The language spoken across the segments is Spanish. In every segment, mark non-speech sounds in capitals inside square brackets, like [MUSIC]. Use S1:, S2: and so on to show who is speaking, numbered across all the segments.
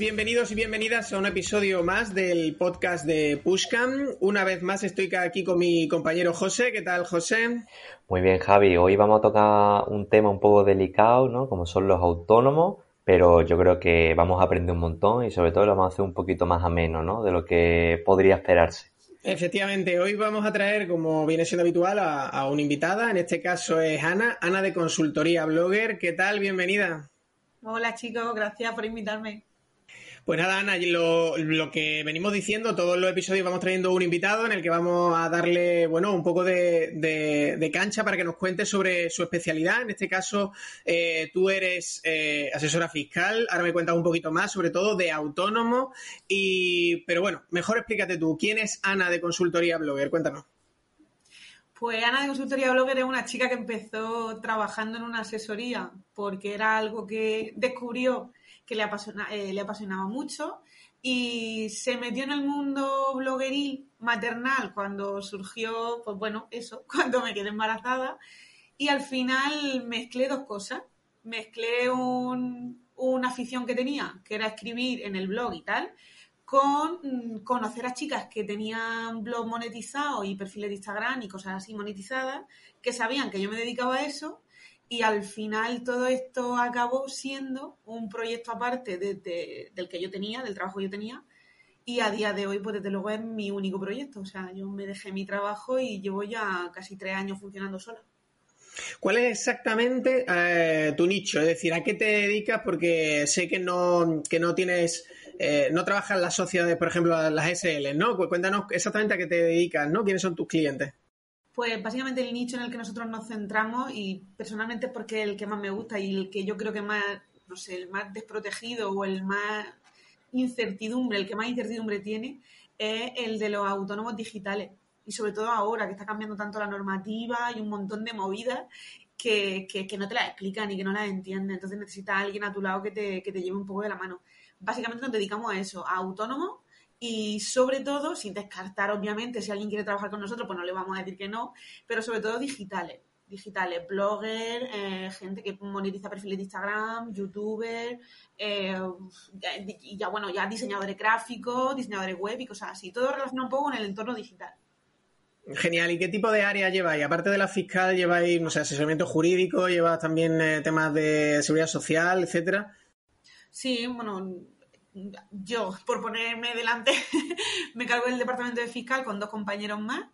S1: Bienvenidos y bienvenidas a un episodio más del podcast de Pushcam. Una vez más estoy aquí con mi compañero José. ¿Qué tal, José?
S2: Muy bien, Javi. Hoy vamos a tocar un tema un poco delicado, ¿no? Como son los autónomos, pero yo creo que vamos a aprender un montón y sobre todo lo vamos a hacer un poquito más ameno, ¿no? De lo que podría esperarse.
S1: Efectivamente, hoy vamos a traer, como viene siendo habitual, a, a una invitada. En este caso es Ana, Ana de Consultoría Blogger. ¿Qué tal? Bienvenida.
S3: Hola chicos, gracias por invitarme.
S1: Pues nada, Ana, lo, lo, que venimos diciendo, todos los episodios vamos trayendo un invitado en el que vamos a darle, bueno, un poco de, cancha para que nos cuente sobre su especialidad. En este caso, eh, tú eres eh, asesora fiscal, ahora me cuentas un poquito más, sobre todo de autónomo. Y, pero bueno, mejor explícate tú, ¿quién es Ana de Consultoría Blogger? Cuéntanos.
S3: Pues Ana de Consultoría Blogger es una chica que empezó trabajando en una asesoría porque era algo que descubrió que le, apasiona, eh, le apasionaba mucho y se metió en el mundo blogueril maternal cuando surgió, pues bueno, eso, [LAUGHS] cuando me quedé embarazada y al final mezclé dos cosas. Mezclé un, una afición que tenía, que era escribir en el blog y tal, con conocer a chicas que tenían blog monetizado y perfiles de Instagram y cosas así monetizadas, que sabían que yo me dedicaba a eso y al final todo esto acabó siendo un proyecto aparte de, de, del que yo tenía, del trabajo que yo tenía. Y a día de hoy, pues desde luego es mi único proyecto. O sea, yo me dejé mi trabajo y llevo ya casi tres años funcionando sola.
S1: ¿Cuál es exactamente eh, tu nicho? Es decir, ¿a qué te dedicas? Porque sé que no, que no tienes, eh, no trabajas en las sociedades, por ejemplo, las SL, ¿no? Pues cuéntanos exactamente a qué te dedicas, ¿no? ¿Quiénes son tus clientes?
S3: Pues básicamente el nicho en el que nosotros nos centramos y personalmente porque es el que más me gusta y el que yo creo que más, no sé, el más desprotegido o el más incertidumbre, el que más incertidumbre tiene, es el de los autónomos digitales. Y sobre todo ahora que está cambiando tanto la normativa y un montón de movidas que, que, que no te las explican y que no las entienden. Entonces necesitas a alguien a tu lado que te, que te lleve un poco de la mano. Básicamente nos dedicamos a eso, a autónomos y sobre todo, sin descartar, obviamente, si alguien quiere trabajar con nosotros, pues no le vamos a decir que no, pero sobre todo digitales. Digitales, blogger, eh, gente que monetiza perfiles de Instagram, youtuber, eh, y ya bueno, ya diseñadores gráficos, diseñadores web y cosas así. Todo relacionado un poco con el entorno digital.
S1: Genial. ¿Y qué tipo de área lleváis? Aparte de la fiscal, lleváis, no sé, asesoramiento jurídico, llevas también eh, temas de seguridad social, etcétera.
S3: Sí, bueno, yo, por ponerme delante, [LAUGHS] me cargo del departamento de fiscal con dos compañeros más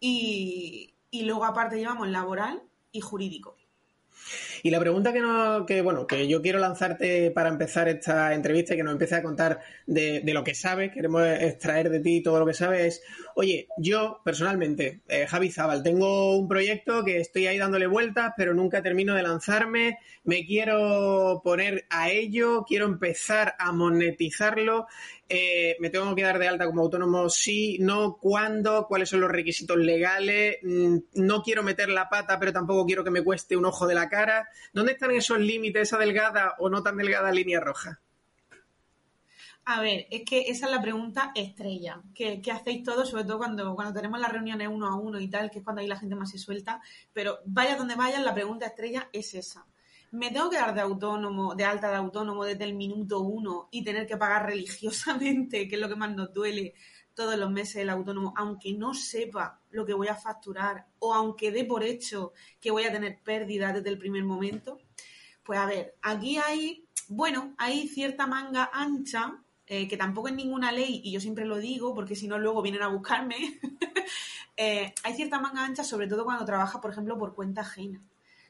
S3: y, y luego aparte llevamos laboral y jurídico.
S1: Y la pregunta que no, que bueno, que yo quiero lanzarte para empezar esta entrevista y que nos empieces a contar de, de, lo que sabes, queremos extraer de ti todo lo que sabes, es, oye, yo personalmente, eh, Javi Zabal, tengo un proyecto que estoy ahí dándole vueltas, pero nunca termino de lanzarme, me quiero poner a ello, quiero empezar a monetizarlo, eh, me tengo que dar de alta como autónomo, sí, no, cuándo, cuáles son los requisitos legales, mm, no quiero meter la pata, pero tampoco quiero que me cueste un ojo de la cara. ¿Dónde están esos límites, esa delgada o no tan delgada línea roja?
S3: A ver, es que esa es la pregunta estrella. ¿Qué, qué hacéis todos? Sobre todo cuando, cuando tenemos las reuniones uno a uno y tal, que es cuando ahí la gente más se suelta. Pero vaya donde vayan, la pregunta estrella es esa me tengo que dar de autónomo, de alta de autónomo desde el minuto uno y tener que pagar [LAUGHS] religiosamente, que es lo que más nos duele todos los meses el autónomo, aunque no sepa lo que voy a facturar o aunque dé por hecho que voy a tener pérdida desde el primer momento. Pues a ver, aquí hay, bueno, hay cierta manga ancha, eh, que tampoco es ninguna ley, y yo siempre lo digo, porque si no luego vienen a buscarme, [LAUGHS] eh, hay cierta manga ancha, sobre todo cuando trabajas, por ejemplo, por cuenta ajena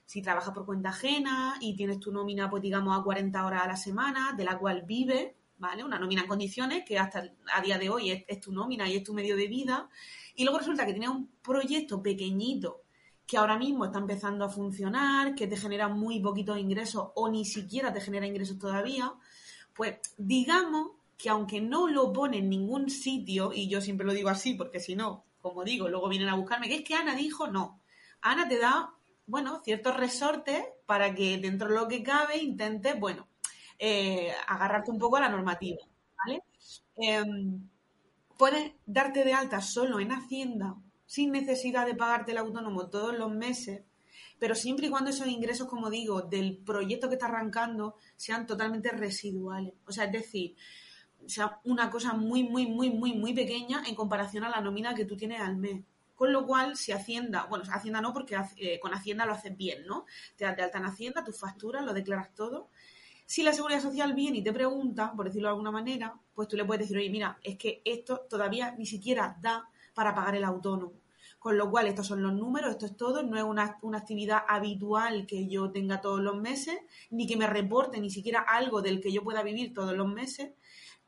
S3: si trabajas por cuenta ajena y tienes tu nómina, pues digamos, a 40 horas a la semana, de la cual vives, ¿vale? Una nómina en condiciones que hasta a día de hoy es, es, tu nómina y es tu medio de vida. Y luego resulta que tienes un proyecto pequeñito que ahora mismo está empezando a funcionar, que te genera muy poquitos ingresos o ni siquiera te genera ingresos todavía, pues digamos que aunque no lo pone en ningún sitio, y yo siempre lo digo así porque si no, como digo, luego vienen a buscarme, que es que Ana dijo no. Ana te da bueno, ciertos resortes para que dentro de lo que cabe intentes, bueno, eh, agarrarte un poco a la normativa, ¿vale? Eh, puedes darte de alta solo en Hacienda sin necesidad de pagarte el autónomo todos los meses, pero siempre y cuando esos ingresos, como digo, del proyecto que está arrancando sean totalmente residuales. O sea, es decir, sea una cosa muy, muy, muy, muy, muy pequeña en comparación a la nómina que tú tienes al mes. Con lo cual, si Hacienda, bueno, Hacienda no, porque eh, con Hacienda lo haces bien, ¿no? Te das de alta en Hacienda, tú facturas, lo declaras todo. Si la Seguridad Social viene y te pregunta, por decirlo de alguna manera, pues tú le puedes decir, oye, mira, es que esto todavía ni siquiera da para pagar el autónomo. Con lo cual, estos son los números, esto es todo, no es una, una, actividad habitual que yo tenga todos los meses, ni que me reporte ni siquiera algo del que yo pueda vivir todos los meses,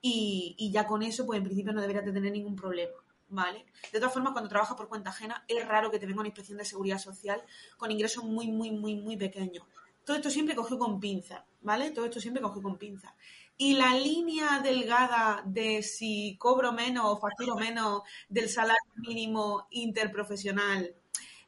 S3: y, y ya con eso, pues en principio no deberías de tener ningún problema. ¿vale? De todas formas, cuando trabajas por cuenta ajena, es raro que te venga una inspección de seguridad social con ingresos muy, muy, muy, muy pequeños. Todo esto siempre cogió con pinza, ¿vale? Todo esto siempre cogió con pinza. Y la línea delgada de si cobro menos o facturo menos del salario mínimo interprofesional,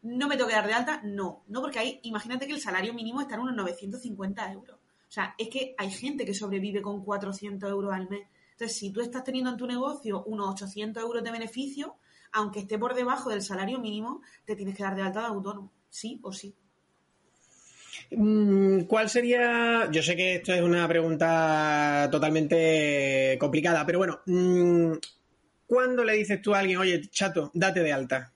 S3: ¿no me tengo que dar de alta? No, no, porque ahí, imagínate que el salario mínimo está en unos 950 euros. O sea, es que hay gente que sobrevive con 400 euros al mes. Entonces, si tú estás teniendo en tu negocio unos 800 euros de beneficio, aunque esté por debajo del salario mínimo, te tienes que dar de alta de autónomo, sí o sí.
S1: Mm, ¿Cuál sería? Yo sé que esto es una pregunta totalmente complicada, pero bueno, mm, ¿cuándo le dices tú a alguien, oye, chato, date de alta?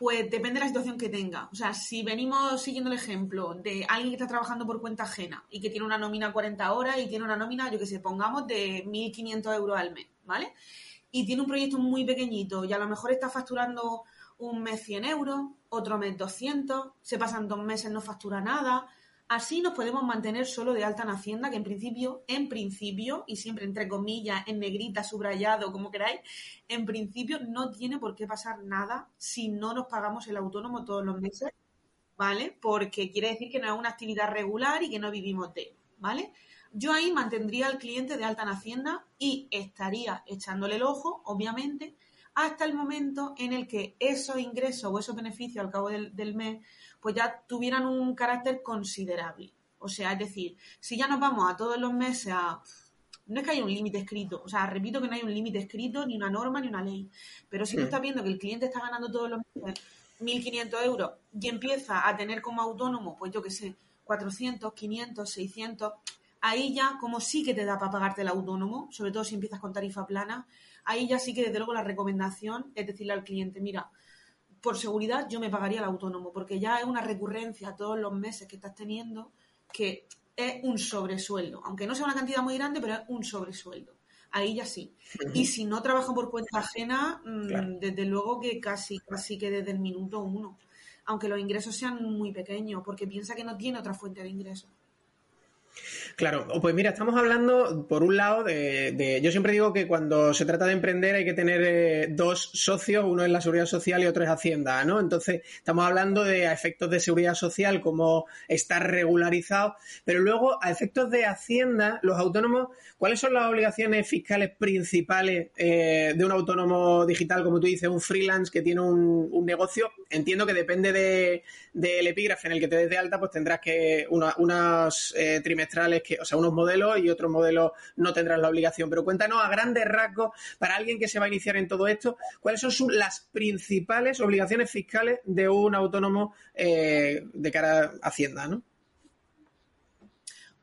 S3: Pues depende de la situación que tenga. O sea, si venimos siguiendo el ejemplo de alguien que está trabajando por cuenta ajena y que tiene una nómina 40 horas y tiene una nómina, yo que sé, pongamos de 1.500 euros al mes, ¿vale? Y tiene un proyecto muy pequeñito y a lo mejor está facturando un mes 100 euros, otro mes 200, se pasan dos meses, no factura nada. Así nos podemos mantener solo de alta en Hacienda, que en principio, en principio, y siempre entre comillas, en negrita, subrayado, como queráis, en principio no tiene por qué pasar nada si no nos pagamos el autónomo todos los meses, ¿vale? Porque quiere decir que no es una actividad regular y que no vivimos de, ¿vale? Yo ahí mantendría al cliente de alta en Hacienda y estaría echándole el ojo, obviamente, hasta el momento en el que esos ingresos o esos beneficios al cabo del, mes pues ya tuvieran un carácter considerable. O sea, es decir, si ya nos vamos a todos los meses a... No es que haya un límite escrito, o sea, repito que no hay un límite escrito, ni una norma, ni una ley. Pero si tú estás viendo que el cliente está ganando todos los meses 1.500 euros y empieza a tener como autónomo, pues yo qué sé, 400, 500, 600, ahí ya como sí que te da para pagarte el autónomo, sobre todo si empiezas con tarifa plana, ahí ya sí que desde luego la recomendación es decirle al cliente, mira, por seguridad yo me pagaría el autónomo, porque ya es una recurrencia todos los meses que estás teniendo que es un sobresueldo, aunque no sea una cantidad muy grande, pero es un sobresueldo. Ahí ya sí. Y si no trabajo por cuenta ajena, mm, desde luego que casi, casi que desde el minuto uno, aunque los ingresos sean muy pequeños, porque piensa que no tiene otra fuente de ingresos.
S1: Claro, pues mira, estamos hablando, por un lado, de, Yo siempre digo que cuando se trata de emprender hay que tener eh, dos socios, uno es la seguridad social y otro es Hacienda, ¿no? Entonces, estamos hablando de efectos de seguridad social, como estar regularizado, pero luego, a efectos de Hacienda, los autónomos, ¿cuáles son las obligaciones fiscales principales eh, de un autónomo digital, como tú dices, un freelance que tiene un, negocio? Entiendo que depende del epígrafe en el que te des de alta, pues tendrás que unas eh, que, o sea, unos modelos y otros modelos no tendrán la obligación. Pero cuéntanos a grandes rasgos, para alguien que se va a iniciar en todo esto, cuáles son las principales obligaciones fiscales de un autónomo eh, de cara a Hacienda, ¿no?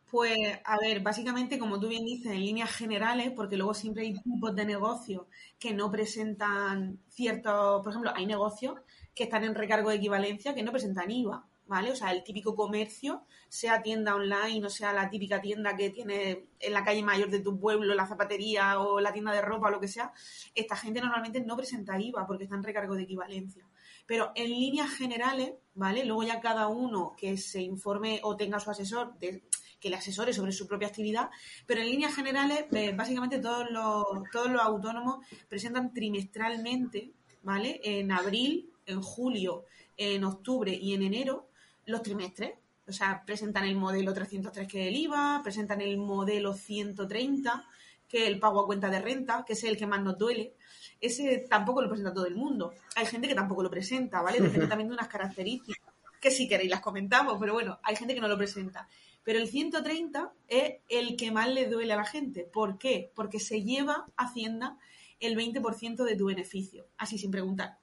S3: Pues, a ver, básicamente, como tú bien dices, en líneas generales, porque luego siempre hay tipos de negocios que no presentan ciertos, por ejemplo, hay negocios que están en recargo de equivalencia que no presentan IVA. ¿Vale? O sea, el típico comercio, sea tienda online o sea la típica tienda que tiene en la calle mayor de tu pueblo, la zapatería o la tienda de ropa o lo que sea, esta gente normalmente no presenta IVA porque está en recargo de equivalencia. Pero en líneas generales, ¿vale? Luego ya cada uno que se informe o tenga su asesor, de, que le asesore sobre su propia actividad, pero en líneas generales, eh, básicamente todos los, todos los autónomos presentan trimestralmente, ¿vale? En abril, en julio, en octubre y en enero, los trimestres. O sea, presentan el modelo 303 que es el IVA, presentan el modelo 130 que es el pago a cuenta de renta, que es el que más nos duele. Ese tampoco lo presenta todo el mundo. Hay gente que tampoco lo presenta, ¿vale? Depende [LAUGHS] también de unas características, que si queréis las comentamos, pero bueno, hay gente que no lo presenta. Pero el 130 es el que más le duele a la gente. ¿Por qué? Porque se lleva Hacienda el 20% de tu beneficio, así sin preguntar.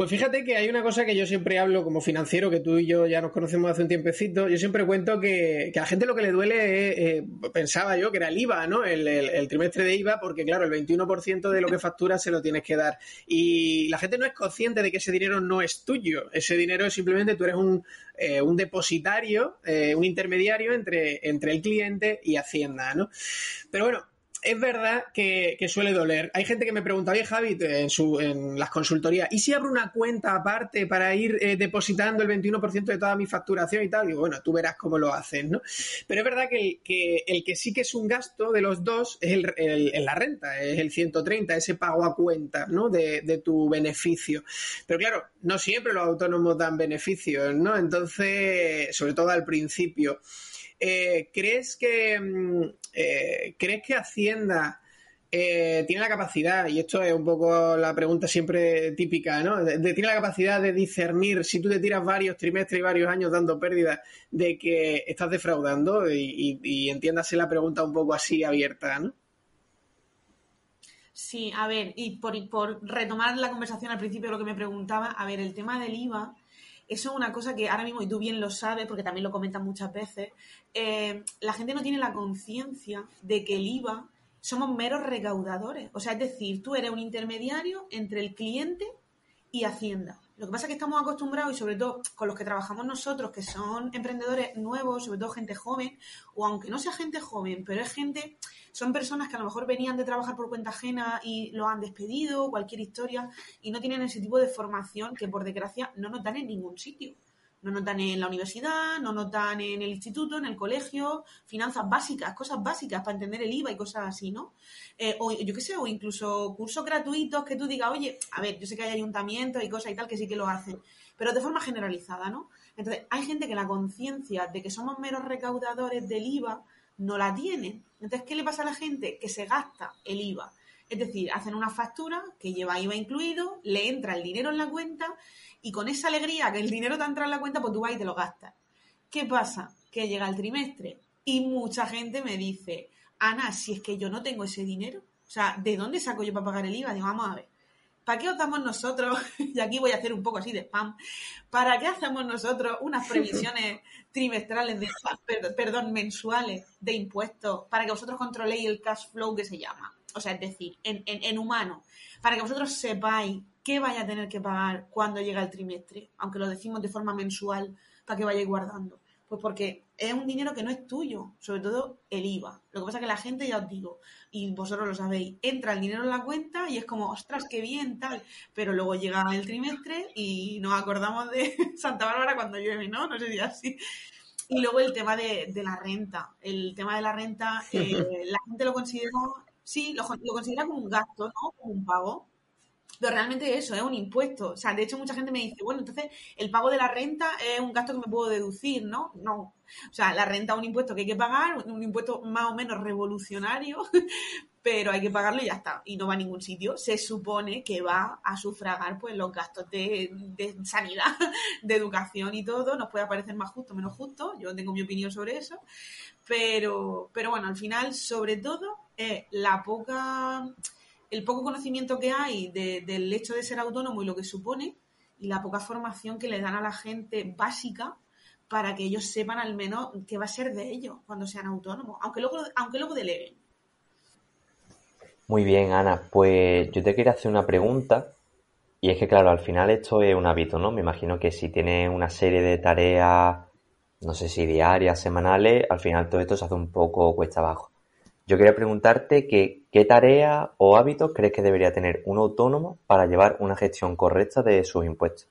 S1: Pues fíjate que hay una cosa que yo siempre hablo como financiero, que tú y yo ya nos conocemos hace un tiempecito. Yo siempre cuento que, a la gente lo que le duele es, eh, pensaba yo, que era el IVA, ¿no? El, trimestre de IVA, porque claro, el 21% de lo que facturas se lo tienes que dar. Y la gente no es consciente de que ese dinero no es tuyo. Ese dinero es simplemente tú eres un, eh, un depositario, eh, un intermediario entre, entre el cliente y Hacienda, ¿no? Pero bueno, es verdad que, suele doler. Hay gente que me pregunta, oye Javi, en, su, en las consultorías, ¿y si abro una cuenta aparte para ir eh, depositando el 21% de toda mi facturación y tal? Digo, bueno, tú verás cómo lo hacen, ¿no? Pero es verdad que el que, sí que es un gasto de los dos es el, la renta, es el 130, ese pago a cuenta, ¿no? De, de tu beneficio. Pero claro, no siempre los autónomos dan beneficios, ¿no? Entonces, sobre todo al principio. Eh, ¿crees, que, mm, eh, ¿Crees que Hacienda eh, tiene la capacidad, y esto es un poco la pregunta siempre típica, ¿no? tiene la capacidad de discernir si tú te tiras varios trimestres y varios años dando pérdidas de que estás defraudando y, y, entiéndase la pregunta un poco así abierta, ¿no?
S3: Sí, a ver, y por, por retomar la conversación al principio de lo que me preguntaba, a ver, el tema del IVA eso es una cosa que ahora mismo, y tú bien lo sabes, porque también lo comentan muchas veces, eh, la gente no tiene la conciencia de que el IVA somos meros recaudadores. O sea, es decir, tú eres un intermediario entre el cliente y Hacienda. Lo que pasa es que estamos acostumbrados, y sobre todo con los que trabajamos nosotros, que son emprendedores nuevos, sobre todo gente joven, o aunque no sea gente joven, pero es gente, son personas que a lo mejor venían de trabajar por cuenta ajena y lo han despedido, cualquier historia, y no tienen ese tipo de formación que por desgracia no nos dan en ningún sitio no notan en la universidad, no notan en el instituto, en el colegio, finanzas básicas, cosas básicas para entender el IVA y cosas así, ¿no? Eh, o yo qué sé, o incluso cursos gratuitos que tú digas, oye, a ver, yo sé que hay ayuntamientos y cosas y tal que sí que lo hacen, pero de forma generalizada, ¿no? Entonces, hay gente que la conciencia de que somos meros recaudadores del IVA no la tiene. Entonces, ¿qué le pasa a la gente? Que se gasta el IVA. Es decir, hacen una factura que lleva IVA incluido, le entra el dinero en la cuenta y con esa alegría que el dinero te entra en la cuenta, pues tú vas y te lo gastas. ¿Qué pasa? Que llega el trimestre y mucha gente me dice, Ana, si es que yo no tengo ese dinero, o sea, ¿de dónde saco yo para pagar el IVA? Digo, vamos a ver, ¿para qué optamos nosotros? [LAUGHS] y aquí voy a hacer un poco así de spam. ¿Para qué hacemos nosotros unas previsiones [LAUGHS] trimestrales, de, perdón, mensuales de impuestos para que vosotros controléis el cash flow que se llama? O sea, es decir, en, en humano, para que vosotros sepáis qué vaya a tener que pagar cuando llega el trimestre, aunque lo decimos de forma mensual para que vayáis guardando. Pues porque es un dinero que no es tuyo, sobre todo el IVA. Lo que pasa es que la gente, ya os digo, y vosotros lo sabéis, entra el dinero en la cuenta y es como, ostras, qué bien, tal. Pero luego llega el trimestre y nos acordamos de [LAUGHS] Santa Bárbara cuando llueve, ¿no? No sé si así. Y luego el tema de, la renta. El tema de la renta, eh, la gente lo considera, sí, lo, lo considera como un gasto, ¿no? Como un pago pero realmente eso es un impuesto. O sea, de hecho mucha gente me dice, bueno, entonces el pago de la renta es un gasto que me puedo deducir, ¿no? No. O sea, la renta es un impuesto que hay que pagar, un impuesto más o menos revolucionario, [LAUGHS] pero hay que pagarlo y ya está. Y no va a ningún sitio. Se supone que va a sufragar pues los gastos de, sanidad, [LAUGHS] de educación y todo. Nos puede parecer más justo, menos justo. Yo tengo mi opinión sobre eso. Pero, pero bueno, al final, sobre todo, es la poca el poco conocimiento que hay del hecho de ser autónomo y lo que supone, y la poca formación que le dan a la gente básica para que ellos sepan al menos qué va a ser de ellos cuando sean autónomos, aunque luego, aunque luego deleguen.
S2: Muy bien, Ana. Pues yo te quería hacer una pregunta. Y es que, claro, al final esto es un hábito, ¿no? Me imagino que si tienes una serie de tareas, no sé si diarias, semanales, al final todo esto se hace un poco cuesta abajo. Yo quería preguntarte qué tarea o hábitos crees que debería tener un autónomo para llevar una gestión correcta de sus impuestos.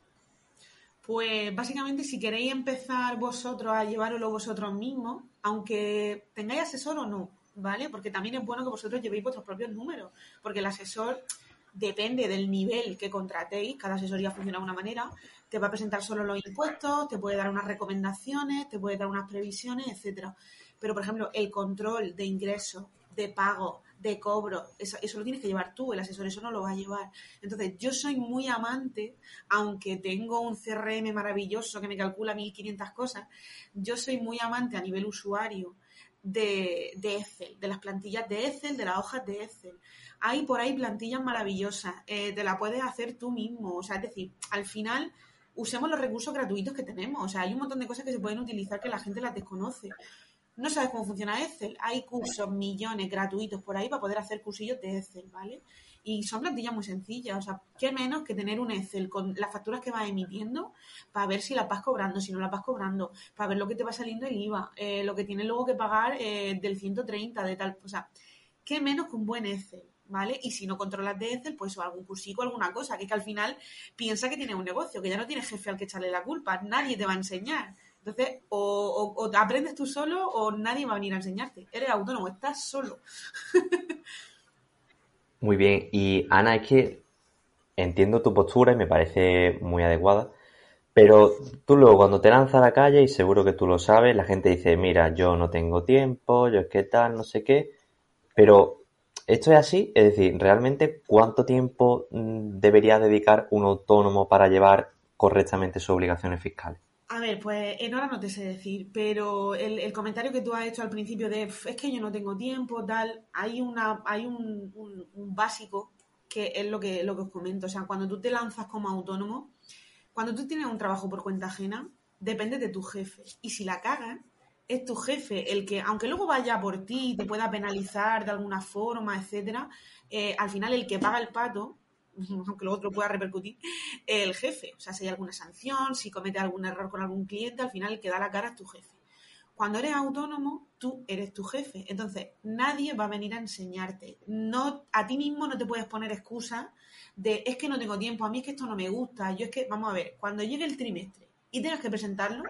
S3: Pues básicamente si queréis empezar vosotros a llevarlo vosotros mismos, aunque tengáis asesor o no, ¿vale? Porque también es bueno que vosotros llevéis vuestros propios números, porque el asesor depende del nivel que contratéis, cada asesoría funciona de una manera, te va a presentar solo los impuestos, te puede dar unas recomendaciones, te puede dar unas previsiones, etcétera. Pero, por ejemplo, el control de ingresos, de pago, de cobro, eso, lo tienes que llevar tú, el asesor eso no lo va a llevar. Entonces, yo soy muy amante, aunque tengo un CRM maravilloso que me calcula 1500 cosas, yo soy muy amante a nivel usuario de, Excel, de las plantillas de Excel, de las hojas de Excel. Hay por ahí plantillas maravillosas, eh, te la puedes hacer tú mismo. O sea, es decir, al final usemos los recursos gratuitos que tenemos. O sea, hay un montón de cosas que se pueden utilizar que la gente las desconoce. No sabes cómo funciona Excel. Hay cursos, millones gratuitos por ahí para poder hacer cursillos de Excel, ¿vale? Y son plantillas muy sencillas. O sea, qué menos que tener un Excel con las facturas que vas emitiendo para ver si la vas cobrando, si no la vas cobrando, para ver lo que te va saliendo el IVA, eh, lo que tienes luego que pagar eh, del 130, de tal. O sea, qué menos que un buen Excel. ¿vale? Y si no controlas de Excel, pues o algún cursico, alguna cosa, que, que al final piensa que tiene un negocio, que ya no tienes jefe al que echarle la culpa, nadie te va a enseñar. Entonces, o, aprendes tú solo o nadie va a venir a enseñarte. Eres autónomo, estás solo. [LAUGHS]
S2: Muy bien. Y Ana, es que entiendo tu postura y me parece muy adecuada. Pero tú luego cuando te lanzas a la calle, y seguro que tú lo sabes, la gente dice, mira, yo no tengo tiempo, yo es que tal, no sé qué. Pero esto es así, es decir, realmente cuánto tiempo mm, debería dedicar un autónomo para llevar correctamente sus obligaciones fiscales.
S3: A ver, pues en hora no te sé decir, pero el, comentario que tú has hecho al principio de es que yo no tengo tiempo, tal, hay una, hay un, básico que es lo que, lo que os comento. O sea, cuando tú te lanzas como autónomo, cuando tú tienes un trabajo por cuenta ajena, depende de tu jefe. Y si la cagas, es tu jefe el que, aunque luego vaya por ti y te pueda penalizar de alguna forma, etcétera, eh, al final el que paga el pato aunque luego otro pueda repercutir, el jefe. O sea, si hay alguna sanción, si comete algún error con algún cliente, al final el que da la cara es tu jefe. Cuando eres autónomo, tú eres tu jefe. Entonces, nadie va a venir a enseñarte. No, a ti mismo no te puedes poner excusas de es que no tengo tiempo, a mí es que esto no me gusta, yo es que, vamos a ver, cuando llegue el trimestre y tengas que presentarlo,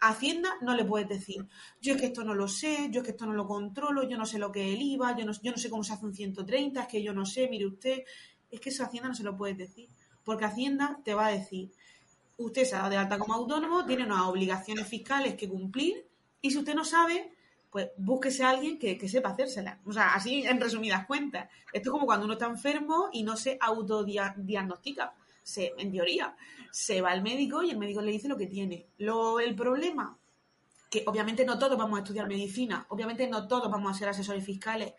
S3: a Hacienda no le puedes decir, yo es que esto no lo sé, yo es que esto no lo controlo, yo no sé lo que es el IVA, yo no, yo no sé cómo se hace un 130, es que yo no sé, mire usted, es que eso Hacienda no se lo puedes decir. Porque Hacienda te va a decir, usted se ha dado de alta como autónomo, tiene unas obligaciones fiscales que cumplir, y si usted no sabe, pues búsquese a alguien que, sepa hacérsela. O sea, así en resumidas cuentas. Esto es como cuando uno está enfermo y no se autodiagnostica. Se, en teoría, se va al médico y el médico le dice lo que tiene. Lo, el problema, que obviamente no todos vamos a estudiar medicina, obviamente no todos vamos a ser asesores fiscales,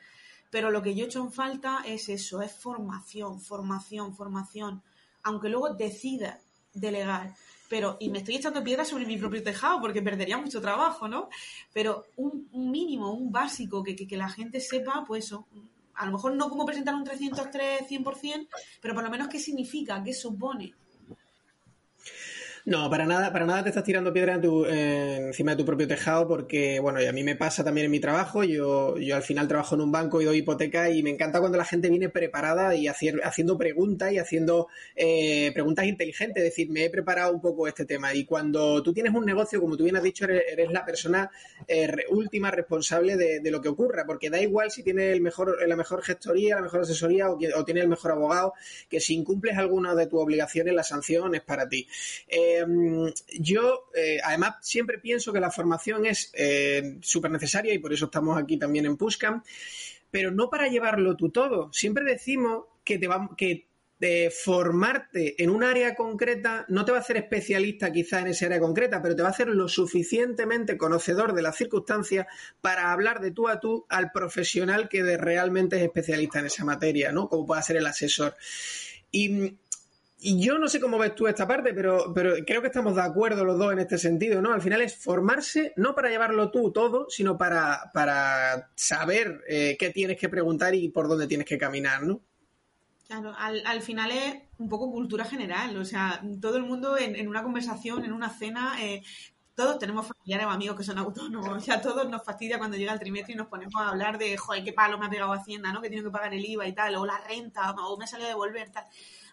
S3: pero lo que yo he hecho en falta es eso, es formación, formación, formación. Aunque luego decida delegar. Pero, y me estoy echando piedras sobre mi propio tejado porque perdería mucho trabajo, ¿no? Pero un, mínimo, un básico que, que, la gente sepa, pues eso, a lo mejor no cómo presentar un 303 100%, pero por lo menos qué significa, qué supone.
S1: No, para nada, para nada te estás tirando piedra encima de tu propio tejado, porque, bueno, y a mí me pasa también en mi trabajo. Yo, yo al final trabajo en un banco y doy hipoteca y me encanta cuando la gente viene preparada y haciendo preguntas y haciendo eh, preguntas inteligentes. Es decir, me he preparado un poco este tema. Y cuando tú tienes un negocio, como tú bien has dicho, eres, la persona eh, última responsable de, lo que ocurra, porque da igual si tienes el mejor, la mejor gestoría, la mejor asesoría o, o tienes el mejor abogado, que si incumples alguna de tus obligaciones, la sanción es para ti. Eh, Em, yo, eh, además, siempre pienso que la formación es eh, súper necesaria y por eso estamos aquí también en Pushcam, pero no para llevarlo tú todo. Siempre decimos que te que de formarte en un área concreta no te va a hacer especialista quizá en esa área concreta, pero te va a hacer lo suficientemente conocedor de las circunstancias para hablar de tú a tú al profesional que realmente es especialista en esa materia, ¿no? Como pueda ser el asesor. Y y yo no sé cómo ves tú esta parte, pero, pero creo que estamos de acuerdo los dos en este sentido, ¿no? Al final es formarse, no para llevarlo tú todo, sino para, para saber eh, qué tienes que preguntar y por dónde tienes que caminar, ¿no?
S3: Claro, al, al, final es un poco cultura general, o sea, todo el mundo en, en una conversación, en una cena, eh, todos tenemos familiares o amigos que son autónomos, o sea, todos nos fastidia cuando llega el trimestre y nos ponemos a hablar de, joder, qué palo me ha pegado Hacienda, ¿no? Que tengo que pagar el IVA y tal, o la renta, o me ha salido a devolver, tal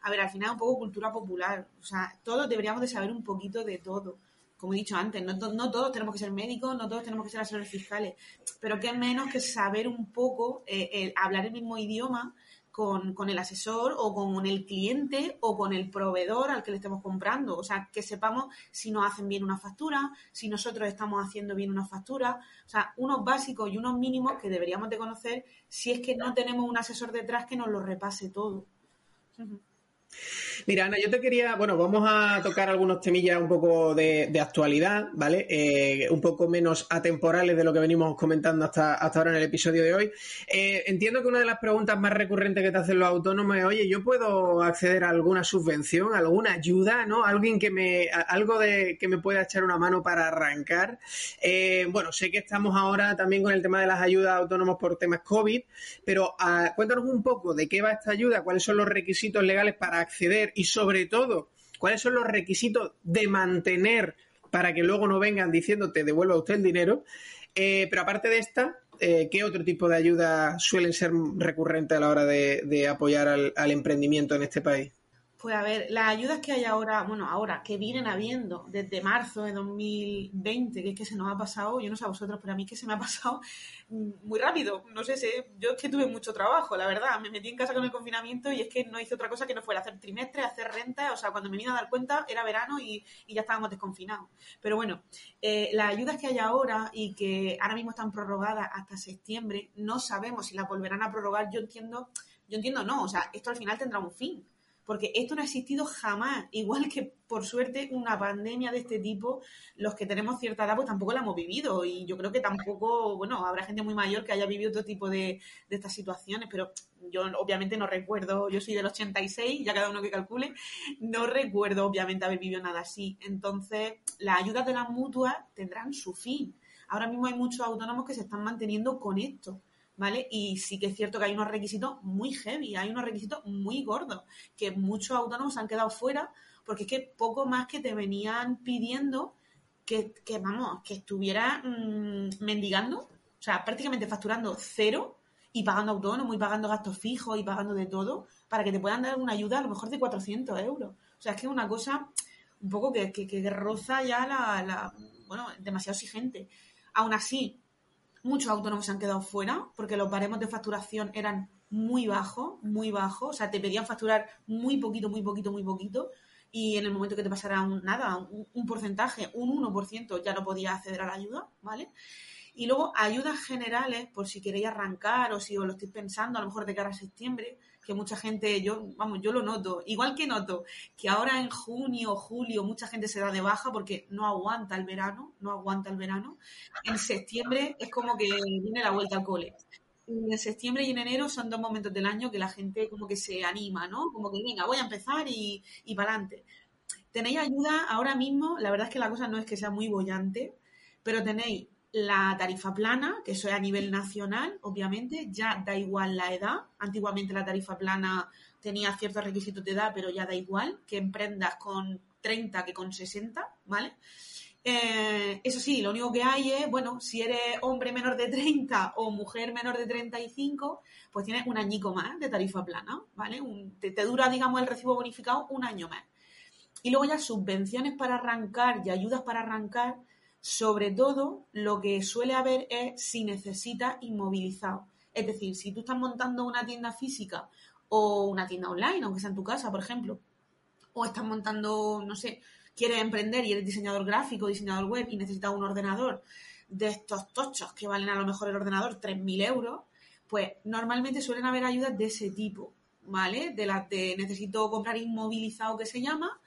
S3: a ver, al final es un poco cultura popular. O sea, todos deberíamos de saber un poquito de todo. Como he dicho antes, no, todos tenemos que ser médicos, no todos tenemos que ser asesores fiscales, pero qué menos que saber un poco, eh, hablar el mismo idioma con, el asesor o con el cliente o con el proveedor al que le estemos comprando. O sea, que sepamos si nos hacen bien una factura, si nosotros estamos haciendo bien una factura. O sea, unos básicos y unos mínimos que deberíamos de conocer si es que no tenemos un asesor detrás que nos lo repase todo.
S1: Mira, Ana, yo te quería, bueno, vamos a tocar algunos temillas un poco de, actualidad, ¿vale? Eh, un poco menos atemporales de lo que venimos comentando hasta, ahora en el episodio de hoy. Eh, entiendo que una de las preguntas más recurrentes que te hacen los autónomos es, oye, ¿yo puedo acceder a alguna subvención, alguna ayuda, ¿no? Alguien que me, algo de que me pueda echar una mano para arrancar. Eh, bueno, sé que estamos ahora también con el tema de las ayudas a autónomos por temas COVID, pero ah, cuéntanos un poco de qué va esta ayuda, cuáles son los requisitos legales para acceder y sobre todo cuáles son los requisitos de mantener para que luego no vengan diciendo te devuelva usted el dinero. Eh, pero aparte de esta, eh, ¿qué otro tipo de ayuda suelen ser recurrentes a la hora de, apoyar al emprendimiento en este país?
S3: Pues a ver, las ayudas que hay ahora, bueno, ahora, que vienen habiendo desde marzo de 2020, que es que se nos ha pasado, yo no sé a vosotros, pero a mí que se me ha pasado muy rápido. No sé, sé, yo es que tuve mucho trabajo, la verdad. Me metí en casa con el confinamiento y es que no hice otra cosa que no fuera hacer trimestre, hacer renta. O sea, cuando me vine a dar cuenta era verano y, ya estábamos desconfinados. Pero bueno, eh, las ayudas que hay ahora y que ahora mismo están prorrogadas hasta septiembre, no sabemos si las volverán a prorrogar. Yo entiendo, yo entiendo no, o sea, esto al final tendrá un fin porque esto no ha existido jamás. [LAUGHS] Igual que, por suerte, una pandemia de este tipo, los que tenemos cierta edad, pues tampoco la hemos vivido. Y yo creo que tampoco, bueno, habrá gente muy mayor que haya vivido otro tipo de, de estas situaciones, pero yo obviamente no recuerdo, yo soy del 86, ya cada uno que calcule, no recuerdo obviamente haber vivido nada así. Entonces, las ayudas de las mutuas tendrán su fin. Ahora mismo hay muchos autónomos que se están manteniendo con esto. ¿Vale? Y sí que es cierto que hay unos requisitos muy heavy, hay unos requisitos muy gordos, que muchos autónomos han quedado fuera, porque es que poco más que te venían pidiendo que, que vamos, que estuviera mm, mendigando, o sea, prácticamente facturando cero y pagando autónomo y pagando gastos fijos y pagando de todo, para que te puedan dar una ayuda a lo mejor de 400 euros. O sea, es que es una cosa un poco que, que, que roza ya la, la, bueno, demasiado exigente. Aún así, Muchos autónomos se han quedado fuera porque los baremos de facturación eran muy bajos, muy bajos. O sea, te pedían facturar muy poquito, muy poquito, muy poquito. Y en el momento que te pasara un, nada, un, porcentaje, un 1%, ya no podías acceder a la ayuda, ¿vale? Y luego ayudas generales, por si queréis arrancar o si os lo estáis pensando, a lo mejor de cara a septiembre, que mucha gente, yo, vamos, yo lo noto, igual que noto que ahora en junio, julio, mucha gente se da de baja porque no aguanta el verano, no aguanta el verano. En septiembre es como que viene la vuelta al cole. En septiembre y en enero son dos momentos del año que la gente como que se anima, ¿no? Como que venga, voy a empezar y, y para adelante. Tenéis ayuda ahora mismo, la verdad es que la cosa no es que sea muy bollante, pero tenéis la tarifa plana, que eso es a nivel nacional, obviamente, ya da igual la edad. Antiguamente la tarifa plana tenía ciertos requisitos de edad, pero ya da igual que emprendas con 30 que con 60, ¿vale? Eh, eso sí, lo único que hay es, bueno, si eres hombre menor de 30 o mujer menor de 35, pues tienes un añico más de tarifa plana, ¿vale? te, te dura, digamos, el recibo bonificado un año más. Y luego ya subvenciones para arrancar y ayudas para arrancar, sobre todo, lo que suele haber es si necesitas inmovilizado. Es decir, si tú estás montando una tienda física o una tienda online, aunque sea en tu casa, por ejemplo, o estás montando, no sé, quieres emprender y eres diseñador gráfico, diseñador web y necesitas un ordenador de estos tochos que valen a lo mejor el ordenador 3.000 euros, pues normalmente suelen haber ayudas de ese tipo. ¿vale? De las de necesito comprar inmovilizado que se llama